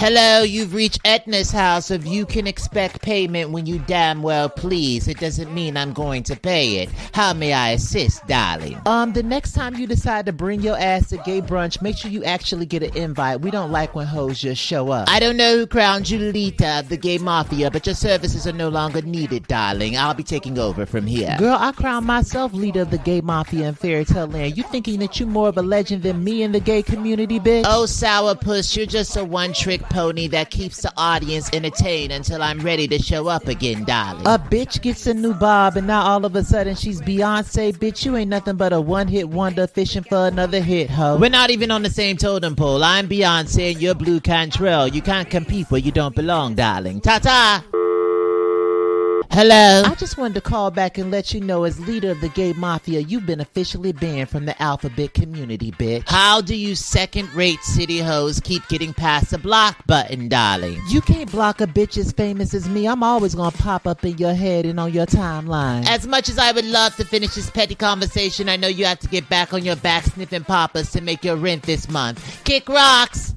Hello, you've reached Edna's house of you can expect payment when you damn well please. It doesn't mean I'm going to pay it. How may I assist, darling? Um, the next time you decide to bring your ass to gay brunch, make sure you actually get an invite. We don't like when hoes just show up. I don't know who crowned you leader of the gay mafia, but your services are no longer needed, darling. I'll be taking over from here. Girl, I crown myself leader of the gay mafia in fairy tale land. You thinking that you're more of a legend than me in the gay community, bitch? Oh, sourpuss, you're just a one-trick pony that keeps the audience entertained until I'm ready to show up again, darling. A bitch gets a new bob and now all of a sudden she's Beyonce. Bitch, you ain't nothing but a one-hit wonder fishing for another hit, ho. We're not even on the same totem pole. I'm Beyonce and you're Blu Cantrell. You can't compete where you don't belong, darling. Ta-ta! Hello. I just wanted to call back and let you know, as leader of the gay mafia, you've been officially banned from the alphabet community, bitch. How do you second-rate city hoes keep getting past the block button, darling? You can't block a bitch as famous as me. I'm always gonna pop up in your head and on your timeline. As much as I would love to finish this petty conversation, I know you have to get back on your back sniffing papas to make your rent this month. Kick rocks!